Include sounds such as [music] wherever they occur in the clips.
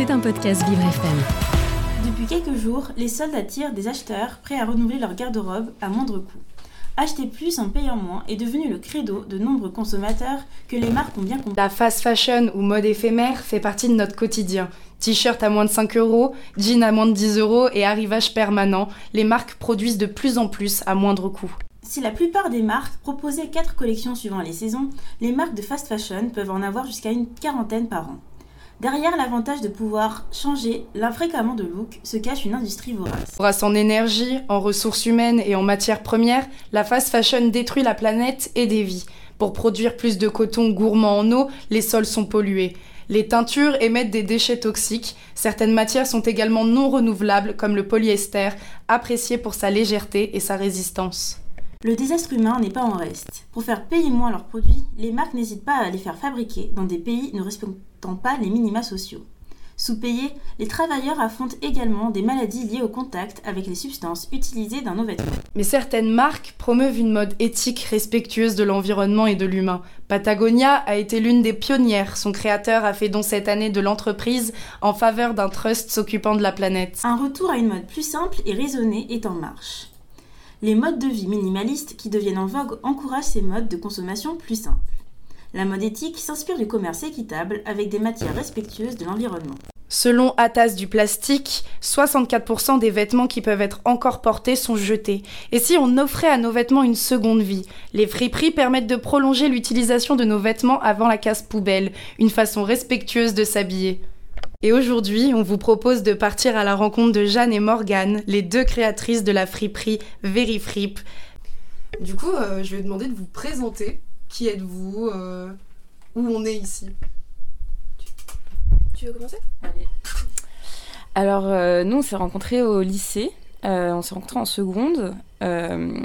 C'est un podcast Vivre FM. Depuis quelques jours, les soldes attirent des acheteurs prêts à renouveler leur garde-robe à moindre coût. Acheter plus en payant moins est devenu le credo de nombreux consommateurs que les marques ont bien compris. La fast fashion ou mode éphémère fait partie de notre quotidien. T-shirt à moins de 5 euros, jean à moins de 10 euros et arrivage permanent, les marques produisent de plus en plus à moindre coût. Si la plupart des marques proposaient 4 collections suivant les saisons, les marques de fast fashion peuvent en avoir jusqu'à une quarantaine par an. Derrière l'avantage de pouvoir changer l'infréquemment de look se cache une industrie vorace. Grâce en énergie, en ressources humaines et en matières premières, la fast fashion détruit la planète et des vies. Pour produire plus de coton gourmand en eau, les sols sont pollués. Les teintures émettent des déchets toxiques. Certaines matières sont également non renouvelables, comme le polyester, apprécié pour sa légèreté et sa résistance. Le désastre humain n'est pas en reste. Pour faire payer moins leurs produits, les marques n'hésitent pas à les faire fabriquer dans des pays ne respectant pas les minima sociaux. Sous-payés, les travailleurs affrontent également des maladies liées au contact avec les substances utilisées dans nos vêtements. Mais certaines marques promeuvent une mode éthique respectueuse de l'environnement et de l'humain. Patagonia a été l'une des pionnières. Son créateur a fait don cette année de l'entreprise en faveur d'un trust s'occupant de la planète. Un retour à une mode plus simple et raisonnée est en marche. Les modes de vie minimalistes qui deviennent en vogue encouragent ces modes de consommation plus simples. La mode éthique s'inspire du commerce équitable avec des matières respectueuses de l'environnement. Selon Atas du plastique, 64% des vêtements qui peuvent être encore portés sont jetés. Et si on offrait à nos vêtements une seconde vie? Les friperies permettent de prolonger l'utilisation de nos vêtements avant la casse poubelle, une façon respectueuse de s'habiller. Et aujourd'hui, on vous propose de partir à la rencontre de Jeanne et Morgane, les deux créatrices de la friperie Verifrip. Du coup, euh, je vais demander de vous présenter. Qui êtes-vous euh, Où on est ici? Tu veux commencer? Allez. Alors, euh, nous, on s'est rencontrés au lycée. Euh, on s'est rencontrés en seconde. euh,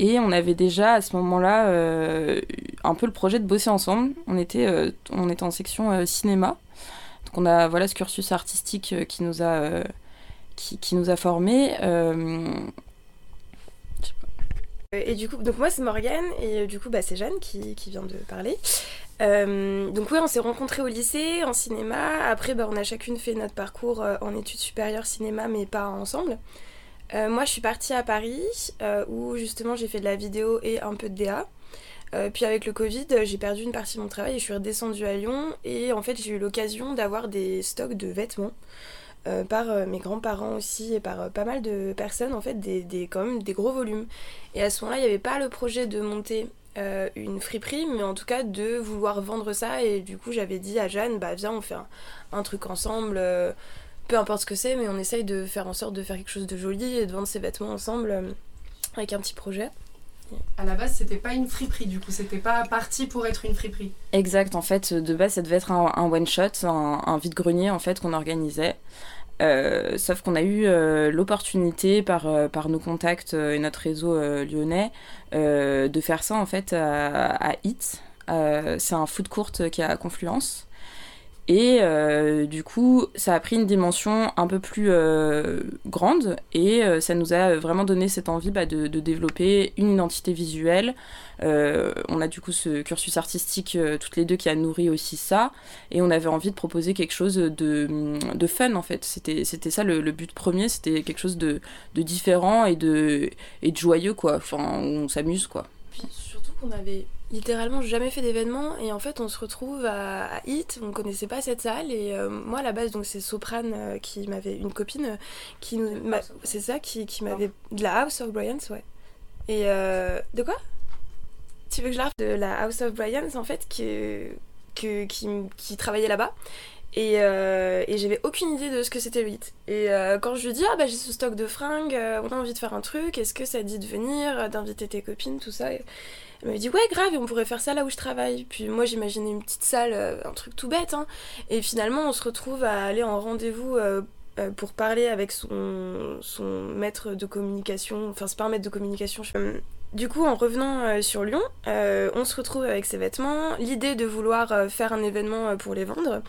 et on avait déjà, à ce moment-là, euh, un peu le projet de bosser ensemble. On était, euh, on était en section euh, cinéma. Donc, on a voilà, ce cursus artistique euh, qui nous a, euh, qui, qui nous a formés. Euh, Et du coup, donc moi c'est Morgane et euh, du coup bah, c'est Jeanne qui, qui vient de parler. Euh, donc ouais, on s'est rencontrés au lycée, en cinéma. Après, bah, on a chacune fait notre parcours en études supérieures cinéma, mais pas ensemble. Moi, je suis partie à Paris, où justement j'ai fait de la vidéo et un peu de DA. Puis avec le Covid, j'ai perdu une partie de mon travail et je suis redescendue à Lyon. Et en fait, j'ai eu l'occasion d'avoir des stocks de vêtements euh, par euh, mes grands-parents aussi et par euh, pas mal de personnes, en fait, des, des, quand même des gros volumes. Et à ce moment-là, il n'y avait pas le projet de monter euh, une friperie, mais en tout cas de vouloir vendre ça. Et du coup, j'avais dit à Jeanne, bah viens, on fait un, un truc ensemble. euh, peu importe ce que c'est, mais on essaye de faire en sorte de faire quelque chose de joli et de vendre ses vêtements ensemble euh, avec un petit projet. À la base, c'était pas une friperie, du coup, c'était pas parti pour être une friperie. Exact, en fait, de base, ça devait être un, un one-shot, un, un vide-grenier, en fait, qu'on organisait. Euh, sauf qu'on a eu euh, l'opportunité par, euh, par nos contacts euh, et notre réseau euh, lyonnais euh, de faire ça, en fait, à, à Hit. C'est un food court qui est à Confluence. Et euh, du coup, ça a pris une dimension un peu plus euh, grande et euh, ça nous a vraiment donné cette envie bah, de, développer une identité visuelle. On a du coup ce cursus artistique toutes les deux qui a nourri aussi ça et on avait envie de proposer quelque chose de, fun en fait. C'était c'était ça le, but premier, c'était quelque chose de, de différent et de, et de joyeux quoi. Enfin, on s'amuse quoi. Puis surtout qu'on avait littéralement jamais fait d'événement et en fait on se retrouve à, à Hit, on connaissait pas cette salle et euh, moi à la base donc c'est Soprane euh, qui m'avait une copine qui nous c'est ça qui, qui m'avait de la House of Bryans ouais. Et euh, de quoi? Tu veux que je la refasse de la House of Bryans en fait qui que, qui, qui travaillait là-bas et, euh, et j'avais aucune idée de ce que c'était le. Et euh, quand je lui dis, ah bah j'ai ce stock de fringues, euh, on a envie de faire un truc, est-ce que ça dit de venir, euh, d'inviter tes copines, tout ça? Et Elle m'avait dit, ouais, grave, on pourrait faire ça là où je travaille. Puis moi j'imaginais une petite salle, un truc tout bête. Hein. Et finalement on se retrouve à aller en rendez-vous euh, pour parler avec son, maître de communication, enfin c'est pas un maître de communication. Euh, du coup, en revenant euh, sur Lyon, on se retrouve avec ses vêtements, l'idée de vouloir faire un événement pour les vendre.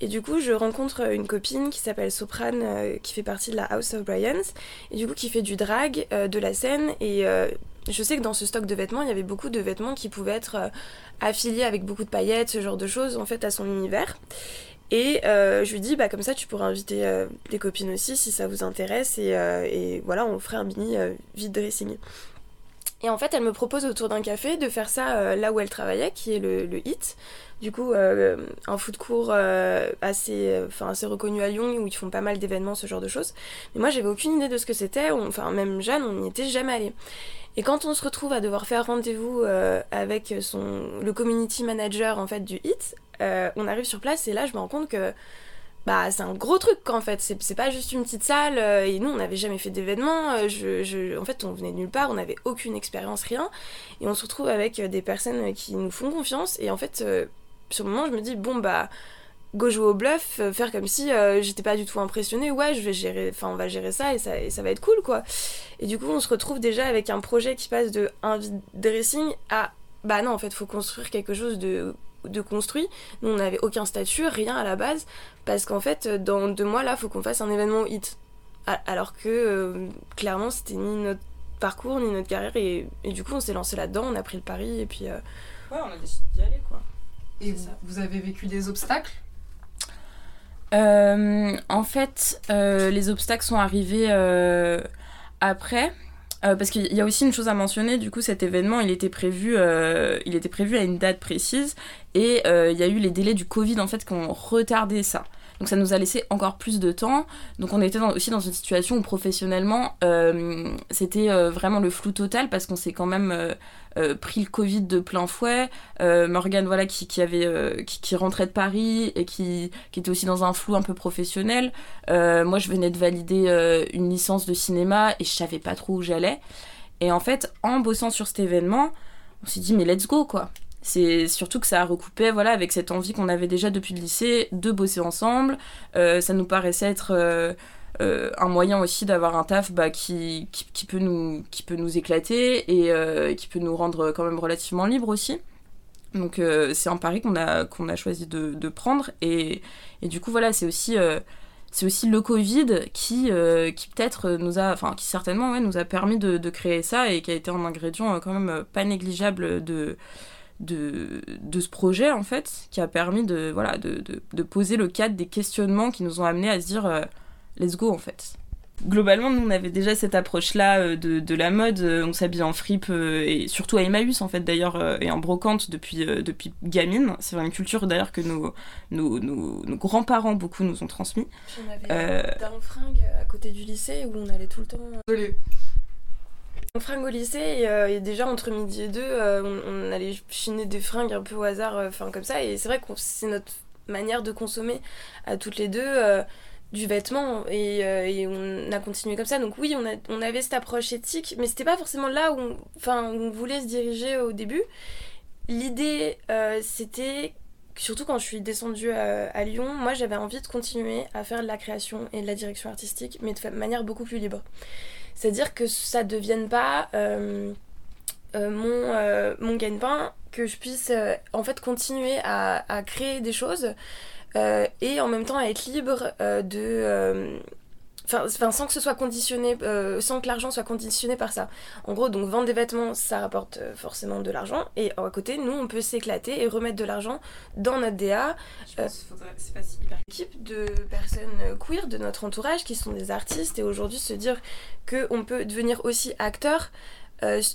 Et du coup, je rencontre une copine qui s'appelle Soprane, qui fait partie de la House of Bryans, et du coup qui fait du drag, de la scène. Et je sais que dans ce stock de vêtements, il y avait beaucoup de vêtements qui pouvaient être affiliés avec beaucoup de paillettes, ce genre de choses, en fait, à son univers. Et je lui dis, bah, comme ça, tu pourras inviter des copines aussi si ça vous intéresse. Et, et voilà, on ferait un mini vide dressing. Et en fait, elle me propose autour d'un café de faire ça là où elle travaillait, qui est le, le HIT. Du coup, un foot court assez, enfin assez reconnu à Lyon où ils font pas mal d'événements, ce genre de choses. Mais moi, j'avais aucune idée de ce que c'était. Enfin, même jeune, on n'y était jamais allé. Et quand on se retrouve à devoir faire rendez-vous euh, avec son, le community manager en fait du HIT, euh, on arrive sur place et là je me rends compte que bah c'est un gros truc en fait c'est pas juste une petite salle euh, et nous on n'avait jamais fait d'événement je, je, en fait on venait nulle part on n'avait aucune expérience rien et on se retrouve avec des personnes qui nous font confiance et en fait sur le moment je me dis bon bah go jouer au bluff, euh, faire comme si euh, j'étais pas du tout impressionnée, ouais, je vais gérer, enfin, on va gérer ça et, ça et ça va être cool, quoi. Et du coup, on se retrouve déjà avec un projet qui passe de un vide dressing à, bah non, en fait, faut construire quelque chose de, de construit. Nous, on n'avait aucun statut, rien à la base, parce qu'en fait, dans deux mois, là, faut qu'on fasse un événement hit. Alors que, euh, clairement, c'était ni notre parcours, ni notre carrière, et, et du coup, on s'est lancé là-dedans, on a pris le pari, et puis. Ouais, on a décidé d'y aller, quoi. Et vous, vous avez vécu des obstacles? Euh, en fait, euh, les obstacles sont arrivés euh, après. Parce qu'il y a aussi une chose à mentionner, du coup cet événement il était prévu, il était prévu à une date précise et il y a eu les délais du Covid en fait qui ont retardé ça. Donc ça nous a laissé encore plus de temps. Donc on était aussi dans une situation où professionnellement, euh, c'était euh, vraiment le flou total parce qu'on s'est quand même euh, pris le Covid de plein fouet. Morgane, voilà, qui, rentrait de Paris et qui, qui, était aussi dans un flou un peu professionnel. moi, je venais de valider une licence de cinéma et je savais pas trop où j'allais. Et en fait, en bossant sur cet événement, on s'est dit mais let's go quoi c'est surtout que ça a recoupé voilà avec cette envie qu'on avait déjà depuis le lycée de bosser ensemble. Euh, ça nous paraissait être euh, euh, un moyen aussi d'avoir un taf bah, qui, qui, peut nous, qui peut nous éclater et qui peut nous rendre quand même relativement libres aussi. Donc c'est un pari qu'on a, qu'on a choisi de, prendre et, et, du coup voilà c'est aussi c'est aussi le Covid qui, qui peut-être nous a, enfin qui certainement ouais, nous a permis de, créer ça et qui a été un ingrédient quand même pas négligeable de, de, de ce projet en fait qui a permis de, voilà, de, de, de, poser le cadre des questionnements qui nous ont amenés à se dire euh, let's go en fait. Globalement, nous on avait déjà cette approche-là euh, de, de, la mode, euh, on s'habille en fripe et surtout à Emmaüs en fait d'ailleurs et en brocante depuis, depuis gamine. C'est une culture d'ailleurs que nos, nos, nos, nos grands-parents beaucoup nous ont transmis. on avait un fringue à côté du lycée où on allait tout le temps. On fringue au lycée euh, et, déjà entre midi et deux, euh, on, allait chiner des fringues un peu au hasard, euh, enfin comme ça. Et c'est vrai que c'est notre manière de consommer à toutes les deux du vêtement et, on a continué comme ça. Donc oui, on, avait cette approche éthique, mais c'était pas forcément là où enfin, on voulait se diriger au début. L'idée, c'était surtout quand je suis descendue à, à Lyon, moi j'avais envie de continuer à faire de la création et de la direction artistique, mais de manière beaucoup plus libre. C'est-à-dire que ça ne devienne pas euh, euh, mon, euh, mon gagne-pain, que je puisse en fait continuer à, à créer des choses et en même temps être libre de Enfin, sans que ce soit conditionné, euh, sans que l'argent soit conditionné par ça. En gros, donc vendre des vêtements, ça rapporte euh, forcément de l'argent. Et à côté, nous, on peut s'éclater et remettre de l'argent dans notre DA. Je pense euh, c'est pas hyper... équipe de personnes queer de notre entourage qui sont des artistes et aujourd'hui se dire qu'on peut devenir aussi acteur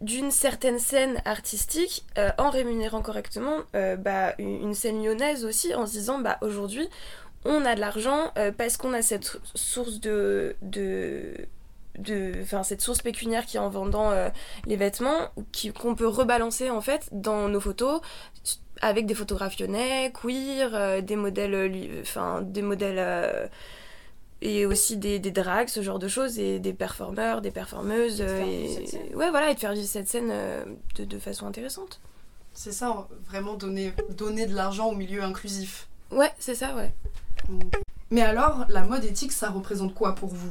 d'une certaine scène artistique en rémunérant correctement bah, une, scène lyonnaise aussi en se disant bah aujourd'hui on a de l'argent euh, parce qu'on a cette source de, de enfin cette source pécuniaire qui est en vendant euh, les vêtements qu'on peut rebalancer en fait dans nos photos avec des photographes lyonnais queer euh, des modèles enfin des modèles et aussi des, des drags ce genre de choses et des performeurs des performeuses et, ouais voilà et de faire vivre cette scène de, de façon intéressante. C'est ça vraiment donner donner de l'argent au milieu inclusif. Ouais c'est ça ouais mais alors, la mode éthique, ça représente quoi pour vous?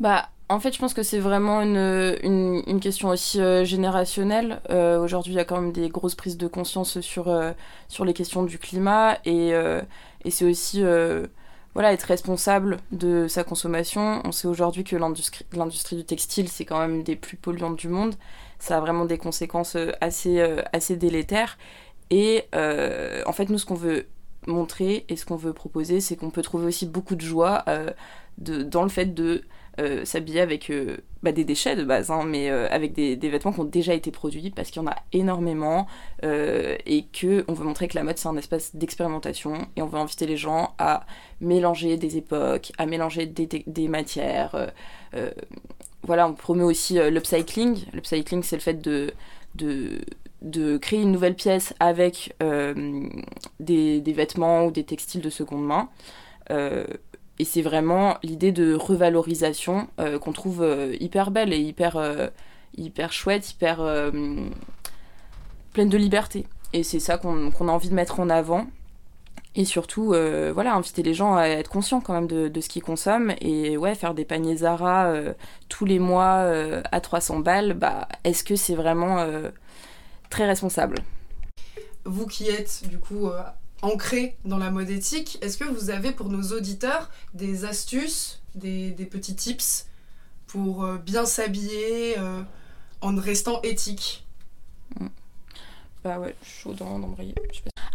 Bah, en fait, je pense que c'est vraiment une, une, question aussi euh, générationnelle. Euh, aujourd'hui, il y a quand même des grosses prises de conscience sur, euh, sur les questions du climat et, et c'est aussi voilà, être responsable de sa consommation. On sait aujourd'hui que l'industrie du textile, c'est quand même des plus polluantes du monde. Ça a vraiment des conséquences assez, assez délétères. Et en fait, nous, ce qu'on veut montrer et ce qu'on veut proposer, c'est qu'on peut trouver aussi beaucoup de joie de, dans le fait de euh, s'habiller avec euh, bah, des déchets de base, hein, mais euh, avec des, vêtements qui ont déjà été produits parce qu'il y en a énormément et que on veut montrer que la mode c'est un espace d'expérimentation et on veut inviter les gens à mélanger des époques, à mélanger des, des matières. voilà, on promeut aussi l'upcycling. L'upcycling c'est le fait de, de de créer une nouvelle pièce avec des, des, vêtements ou des textiles de seconde main. Et c'est vraiment l'idée de revalorisation euh, qu'on trouve euh, hyper belle et hyper, euh, hyper chouette, hyper pleine de liberté. Et c'est ça qu'on a envie de mettre en avant. Et surtout, voilà, inviter les gens à être conscients quand même de, ce qu'ils consomment. Et ouais, faire des paniers Zara tous les mois à 300 balles, bah, est-ce que c'est vraiment très responsable Vous qui êtes du coup ancré dans la mode éthique, est-ce que vous avez pour nos auditeurs des astuces, des, petits tips pour euh, bien s'habiller euh, en restant éthique? Mm. Bah ouais, chaud d'embrayer.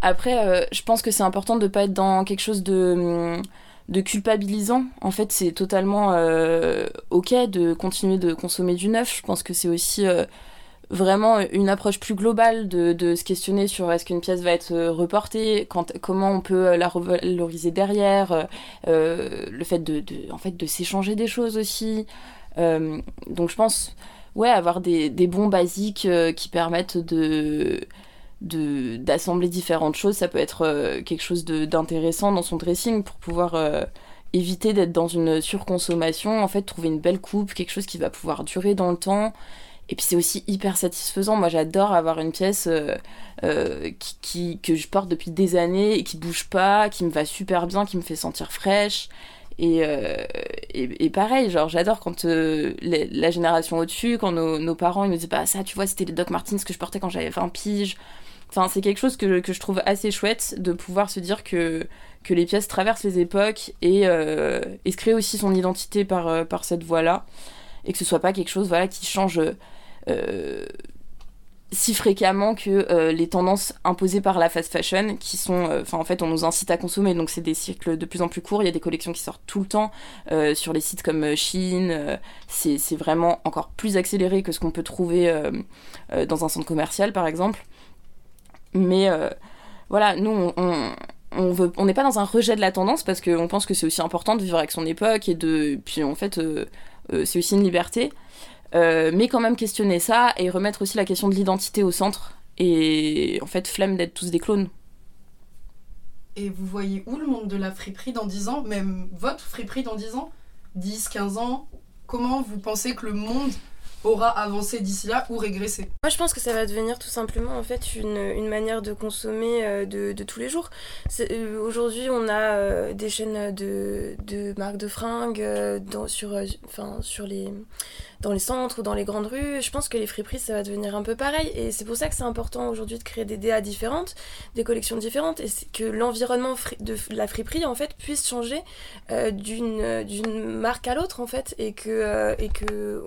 Après, euh, je pense que c'est important de ne pas être dans quelque chose de, mm, de culpabilisant. En fait, c'est totalement ok de continuer de consommer du neuf. Je pense que c'est aussi vraiment une approche plus globale de, de se questionner sur est-ce qu'une pièce va être euh, reportée, quand, comment on peut euh, la revaloriser derrière, euh, le fait de, de, en fait, de s'échanger des choses aussi. donc je pense, ouais, avoir des, des bons basiques qui permettent de d'assembler différentes choses, ça peut être quelque chose d'intéressant dans son dressing pour pouvoir éviter d'être dans une surconsommation, en fait trouver une belle coupe, quelque chose qui va pouvoir durer dans le temps et puis c'est aussi hyper satisfaisant. Moi j'adore avoir une pièce euh, euh, qui, que je porte depuis des années et qui bouge pas, qui me va super bien, qui me fait sentir fraîche. Et, euh, pareil, genre j'adore quand la génération au-dessus, quand nos, parents ils nous disaient pas bah, ça, tu vois, c'était les Doc Martens que je portais quand j'avais 20 piges. Enfin, c'est quelque chose que, que, je trouve assez chouette de pouvoir se dire que, que les pièces traversent les époques et, et se créer aussi son identité par, par cette voie-là. Et que ce soit pas quelque chose voilà, qui change si fréquemment que euh, les tendances imposées par la fast fashion, qui sont, euh, enfin en fait, on nous incite à consommer, donc c'est des cycles de plus en plus courts. Il y a des collections qui sortent tout le temps sur les sites comme Shein. c'est vraiment encore plus accéléré que ce qu'on peut trouver dans un centre commercial, par exemple. Mais voilà, nous, on, on n'est pas dans un rejet de la tendance parce qu'on pense que c'est aussi important de vivre avec son époque et de, puis en fait, c'est aussi une liberté. Euh, mais quand même questionner ça et remettre aussi la question de l'identité au centre. Et en fait, flemme d'être tous des clones. Et vous voyez où le monde de la friperie dans 10 ans? Même votre friperie dans 10 ans? 10, 15 ans? Comment vous pensez que le monde aura avancé d'ici là ou régressé Moi je pense que ça va devenir tout simplement en fait une, une manière de consommer euh, de, de, tous les jours. Euh, aujourd'hui on a euh, des chaînes de, de, marques de fringues dans, sur, enfin, sur les, dans les centres ou dans les grandes rues. Je pense que les friperies ça va devenir un peu pareil et c'est pour ça que c'est important aujourd'hui de créer des DA différentes, des collections différentes et que l'environnement de la friperie en fait puisse changer d'une marque à l'autre en fait et que, et que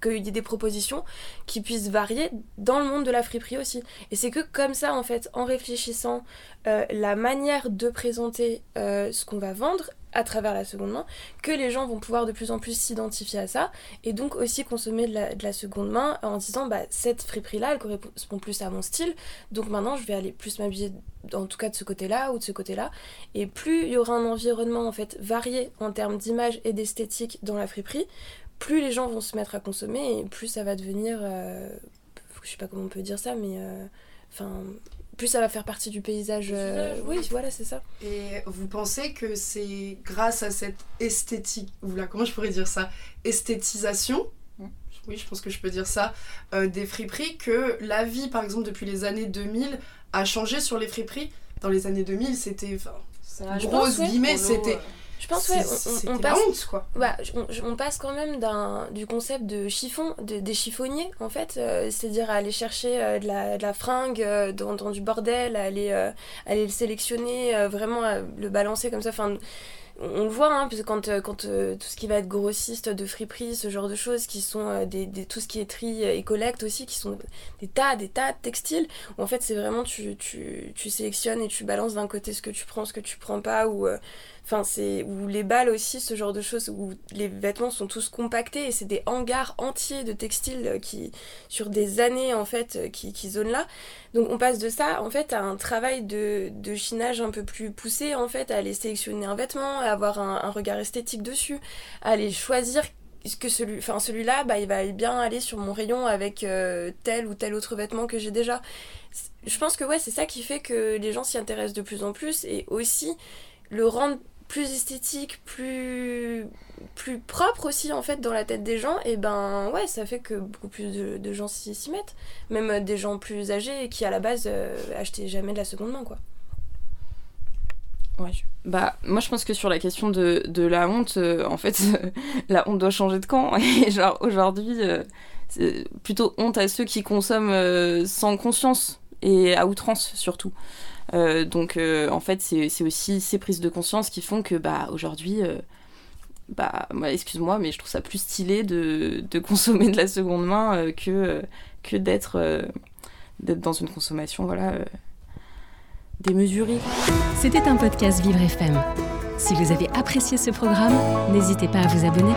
qu'il y ait des propositions qui puissent varier dans le monde de la friperie aussi. Et c'est que comme ça, en fait, en réfléchissant euh, la manière de présenter euh, ce qu'on va vendre à travers la seconde main, que les gens vont pouvoir de plus en plus s'identifier à ça et donc aussi consommer de la, seconde main en disant bah cette friperie là elle correspond plus à mon style donc maintenant je vais aller plus m'habiller en tout cas de ce côté là ou de ce côté là et plus il y aura un environnement en fait varié en termes d'image et d'esthétique dans la friperie plus les gens vont se mettre à consommer et plus ça va devenir euh, je sais pas comment on peut dire ça mais euh, enfin plus ça va faire partie du paysage euh, oui voilà c'est ça. Et vous pensez que c'est grâce à cette esthétique ou là comment je pourrais dire ça esthétisation mm. oui je pense que je peux dire ça des friperies que la vie par exemple depuis les années 2000 a changé sur les friperies? Dans les années 2000 c'était enfin grosse guillemets c'était je pense, ouais, on, on passe, quoi. Bah, on, passe quand même du concept de chiffon, des chiffonniers, en fait, euh, c'est-à-dire aller chercher euh, de, la, de, la, fringue euh, dans, du bordel, aller, aller le sélectionner, vraiment le balancer comme ça. Enfin, on le voit, hein, parce que quand, quand euh, tout ce qui va être grossiste de friperie, ce genre de choses, qui sont euh, des, des, tout ce qui est tri et collecte aussi, qui sont des tas, des tas de textiles, où en fait c'est vraiment tu, tu, tu, sélectionnes et tu balances d'un côté ce que tu prends, ce que tu prends pas, ou Enfin, c'est où les balles aussi, ce genre de choses, où les vêtements sont tous compactés et c'est des hangars entiers de textiles qui, sur des années en fait, qui, qui zonent là. Donc on passe de ça en fait à un travail de, de chinage un peu plus poussé en fait, à aller sélectionner un vêtement, à avoir un, un regard esthétique dessus, à aller choisir que celui, enfin celui-là, bah, il va bien aller sur mon rayon avec euh, tel ou tel autre vêtement que j'ai déjà. Je pense que ouais, c'est ça qui fait que les gens s'y intéressent de plus en plus et aussi le rendre plus esthétique, plus propre aussi en fait dans la tête des gens, et ben ouais, ça fait que beaucoup plus de, gens s'y mettent. Même euh, des gens plus âgés qui à la base euh, achetaient jamais de la seconde main quoi. Ouais. Bah, moi je pense que sur la question de, de la honte, euh, en fait, [laughs] la honte doit changer de camp. [laughs] Aujourd'hui, c'est plutôt honte à ceux qui consomment sans conscience et à outrance surtout. Euh, donc euh, en fait, c'est aussi ces prises de conscience qui font que bah, aujourd'hui, euh, bah, excuse-moi, mais je trouve ça plus stylé de, [laughs] consommer de la seconde main que, que d'être dans une consommation voilà, démesurée. C'était un podcast Vivre FM. Si vous avez apprécié ce programme, n'hésitez pas à vous abonner.